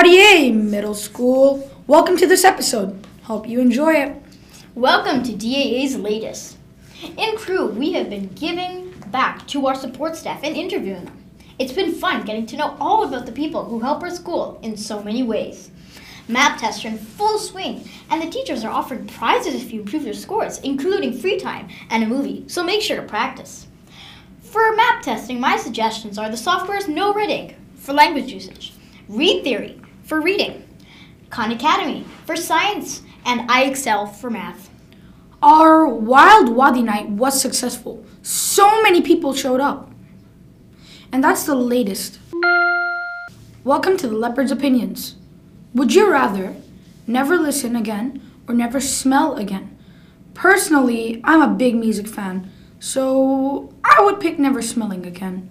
Howdy, middle school. Welcome to this episode. Hope you enjoy it. Welcome to DAA's latest. In Crew, we have been giving back to our support staff and interviewing them. It's been fun getting to know all about the people who help our school in so many ways. Map tests are in full swing, and the teachers are offering prizes if you improve your scores, including free time and a movie, so make sure to practice. For map testing, my suggestions are the softwares NoRedInk for language usage, Read Theory for reading, Khan Academy for science, and IXL for math. Our Wild Wadi night was successful. So many people showed up. And that's the latest. Welcome to the Leopard's Opinions. Would you rather never listen again or never smell again? Personally, I'm a big music fan, so I would pick never smelling again.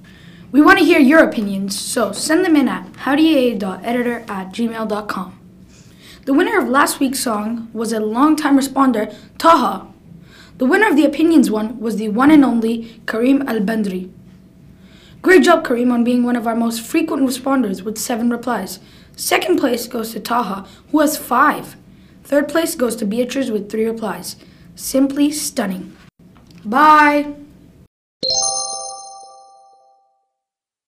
We want to hear your opinions, so send them in at howdya.editor at gmail.com. The winner of last week's song was a longtime responder, Taha. The winner of the opinions one was the one and only Kareem Al Bandri. Great job, Kareem, on being one of our most frequent responders with seven replies. Second place goes to Taha, who has five. Third place goes to Beatrice with three replies. Simply stunning. Bye.